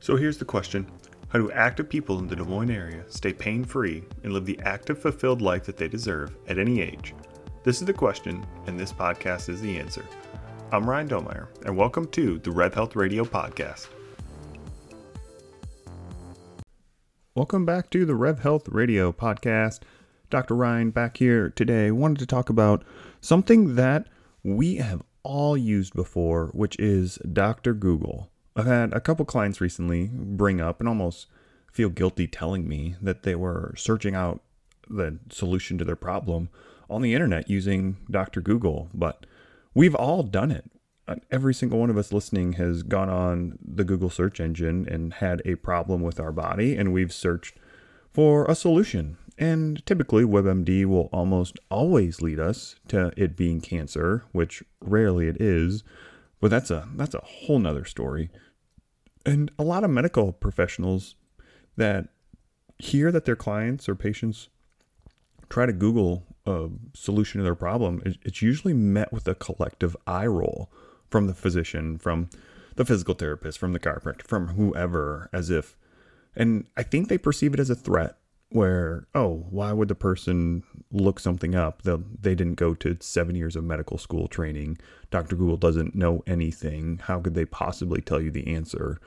So here's the question How do active people in the Des Moines area stay pain free and live the active, fulfilled life that they deserve at any age? This is the question, and this podcast is the answer. I'm Ryan Domeyer, and welcome to the Rev Health Radio Podcast. Welcome back to the Rev Health Radio Podcast. Dr. Ryan back here today. Wanted to talk about something that we have all used before, which is Dr. Google. I've had a couple clients recently bring up and almost feel guilty telling me that they were searching out the solution to their problem on the internet using Dr. Google, but we've all done it. Uh, every single one of us listening has gone on the Google search engine and had a problem with our body, and we've searched for a solution. And typically, WebMD will almost always lead us to it being cancer, which rarely it is. But that's a that's a whole nother story. And a lot of medical professionals that hear that their clients or patients try to Google a solution to their problem, it's usually met with a collective eye roll from the physician, from the physical therapist, from the chiropractor, from whoever, as if, and I think they perceive it as a threat. Where oh, why would the person look something up? They they didn't go to seven years of medical school training. Dr. Google doesn't know anything. How could they possibly tell you the answer?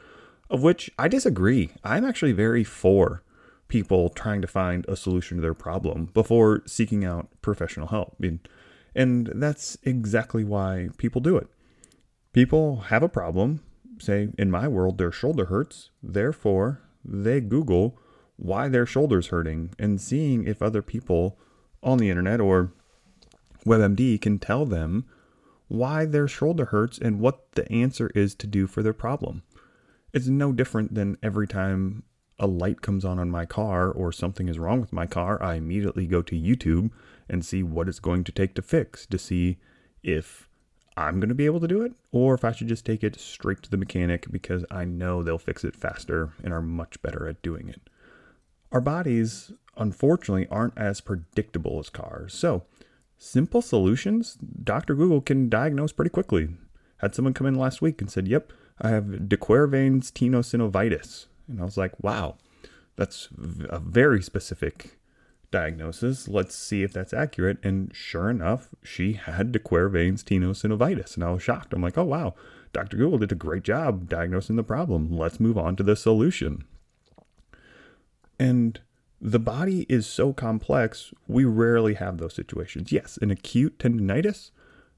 Of which I disagree. I'm actually very for people trying to find a solution to their problem before seeking out professional help. And that's exactly why people do it. People have a problem, say, in my world, their shoulder hurts, therefore, they Google why their shoulder's hurting and seeing if other people on the internet or WebMD can tell them why their shoulder hurts and what the answer is to do for their problem. It's no different than every time a light comes on on my car or something is wrong with my car, I immediately go to YouTube and see what it's going to take to fix to see if I'm going to be able to do it or if I should just take it straight to the mechanic because I know they'll fix it faster and are much better at doing it. Our bodies, unfortunately, aren't as predictable as cars. So, simple solutions, Dr. Google can diagnose pretty quickly. Had someone come in last week and said, Yep, I have de Quervain's tenosynovitis. And I was like, wow, that's a very specific diagnosis. Let's see if that's accurate. And sure enough, she had de Quervain's tenosynovitis. And I was shocked. I'm like, oh, wow, Dr. Google did a great job diagnosing the problem. Let's move on to the solution. And the body is so complex, we rarely have those situations. Yes, an acute tendonitis,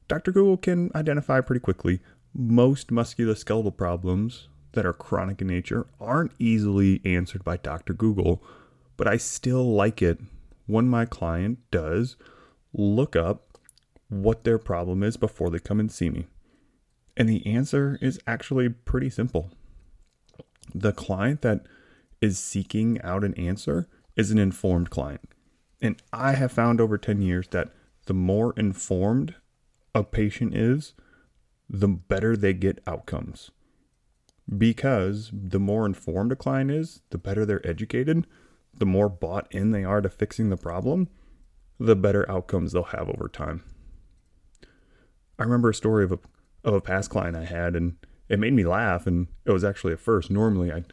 Dr. Google can identify pretty quickly most musculoskeletal problems that are chronic in nature aren't easily answered by Dr. Google, but I still like it when my client does look up what their problem is before they come and see me. And the answer is actually pretty simple. The client that is seeking out an answer is an informed client. And I have found over 10 years that the more informed a patient is, the better they get outcomes. Because the more informed a client is, the better they're educated, the more bought in they are to fixing the problem, the better outcomes they'll have over time. I remember a story of a of a past client I had and it made me laugh and it was actually at first normally I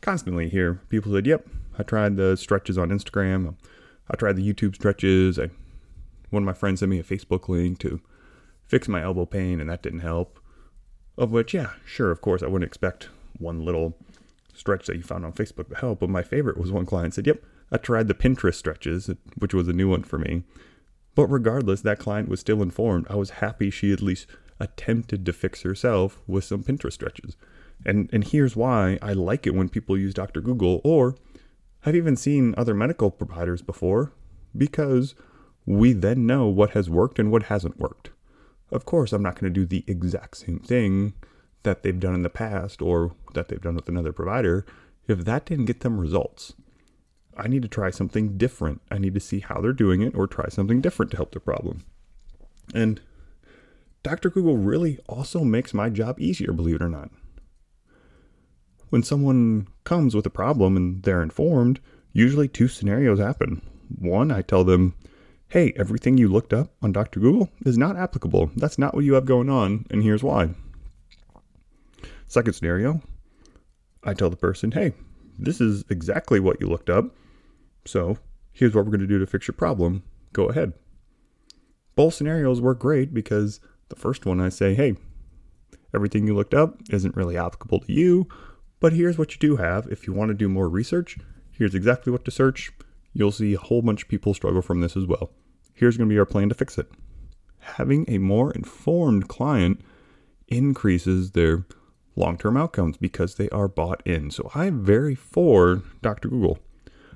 constantly hear people said, "Yep, I tried the stretches on Instagram. I tried the YouTube stretches. I one of my friends sent me a Facebook link to fix my elbow pain, and that didn't help. Of which, yeah, sure, of course, I wouldn't expect one little stretch that you found on Facebook to help. But my favorite was one client said, Yep, I tried the Pinterest stretches, which was a new one for me. But regardless, that client was still informed. I was happy she at least attempted to fix herself with some Pinterest stretches. And and here's why I like it when people use Dr. Google or have even seen other medical providers before because we then know what has worked and what hasn't worked. Of course, I'm not going to do the exact same thing that they've done in the past or that they've done with another provider if that didn't get them results. I need to try something different. I need to see how they're doing it or try something different to help the problem. And Dr. Google really also makes my job easier, believe it or not. When someone comes with a problem and they're informed, usually two scenarios happen. One, I tell them, hey, everything you looked up on Dr. Google is not applicable. That's not what you have going on, and here's why. Second scenario, I tell the person, hey, this is exactly what you looked up. So here's what we're going to do to fix your problem. Go ahead. Both scenarios work great because the first one I say, hey, everything you looked up isn't really applicable to you, but here's what you do have. If you want to do more research, here's exactly what to search. You'll see a whole bunch of people struggle from this as well. Here's going to be our plan to fix it. Having a more informed client increases their long term outcomes because they are bought in. So I'm very for Dr. Google.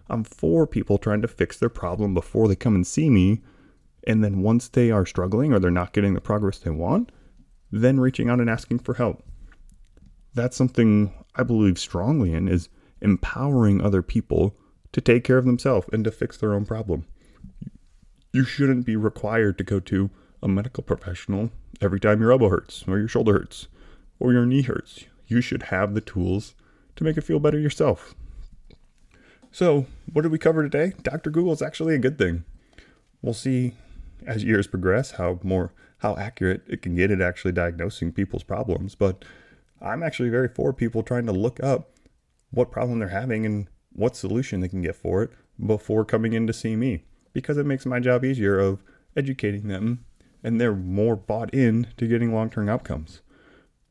I'm for people trying to fix their problem before they come and see me. And then once they are struggling or they're not getting the progress they want, then reaching out and asking for help. That's something I believe strongly in is empowering other people to take care of themselves and to fix their own problem. You shouldn't be required to go to a medical professional every time your elbow hurts or your shoulder hurts or your knee hurts. You should have the tools to make it feel better yourself. So, what did we cover today? Dr. Google is actually a good thing. We'll see as years progress how more how accurate it can get at actually diagnosing people's problems, but I'm actually very for people trying to look up what problem they're having and what solution they can get for it before coming in to see me because it makes my job easier of educating them and they're more bought in to getting long-term outcomes.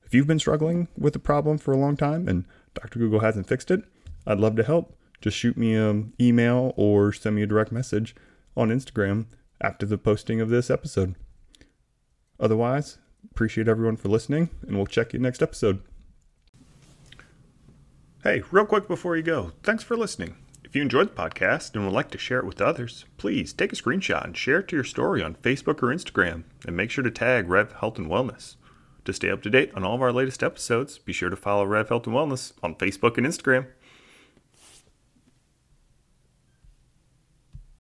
If you've been struggling with a problem for a long time and Dr. Google hasn't fixed it, I'd love to help just shoot me an email or send me a direct message on Instagram after the posting of this episode. Otherwise, appreciate everyone for listening, and we'll check you next episode. Hey, real quick before you go, thanks for listening. If you enjoyed the podcast and would like to share it with others, please take a screenshot and share it to your story on Facebook or Instagram, and make sure to tag Rev Health and Wellness. To stay up to date on all of our latest episodes, be sure to follow Rev Health and Wellness on Facebook and Instagram.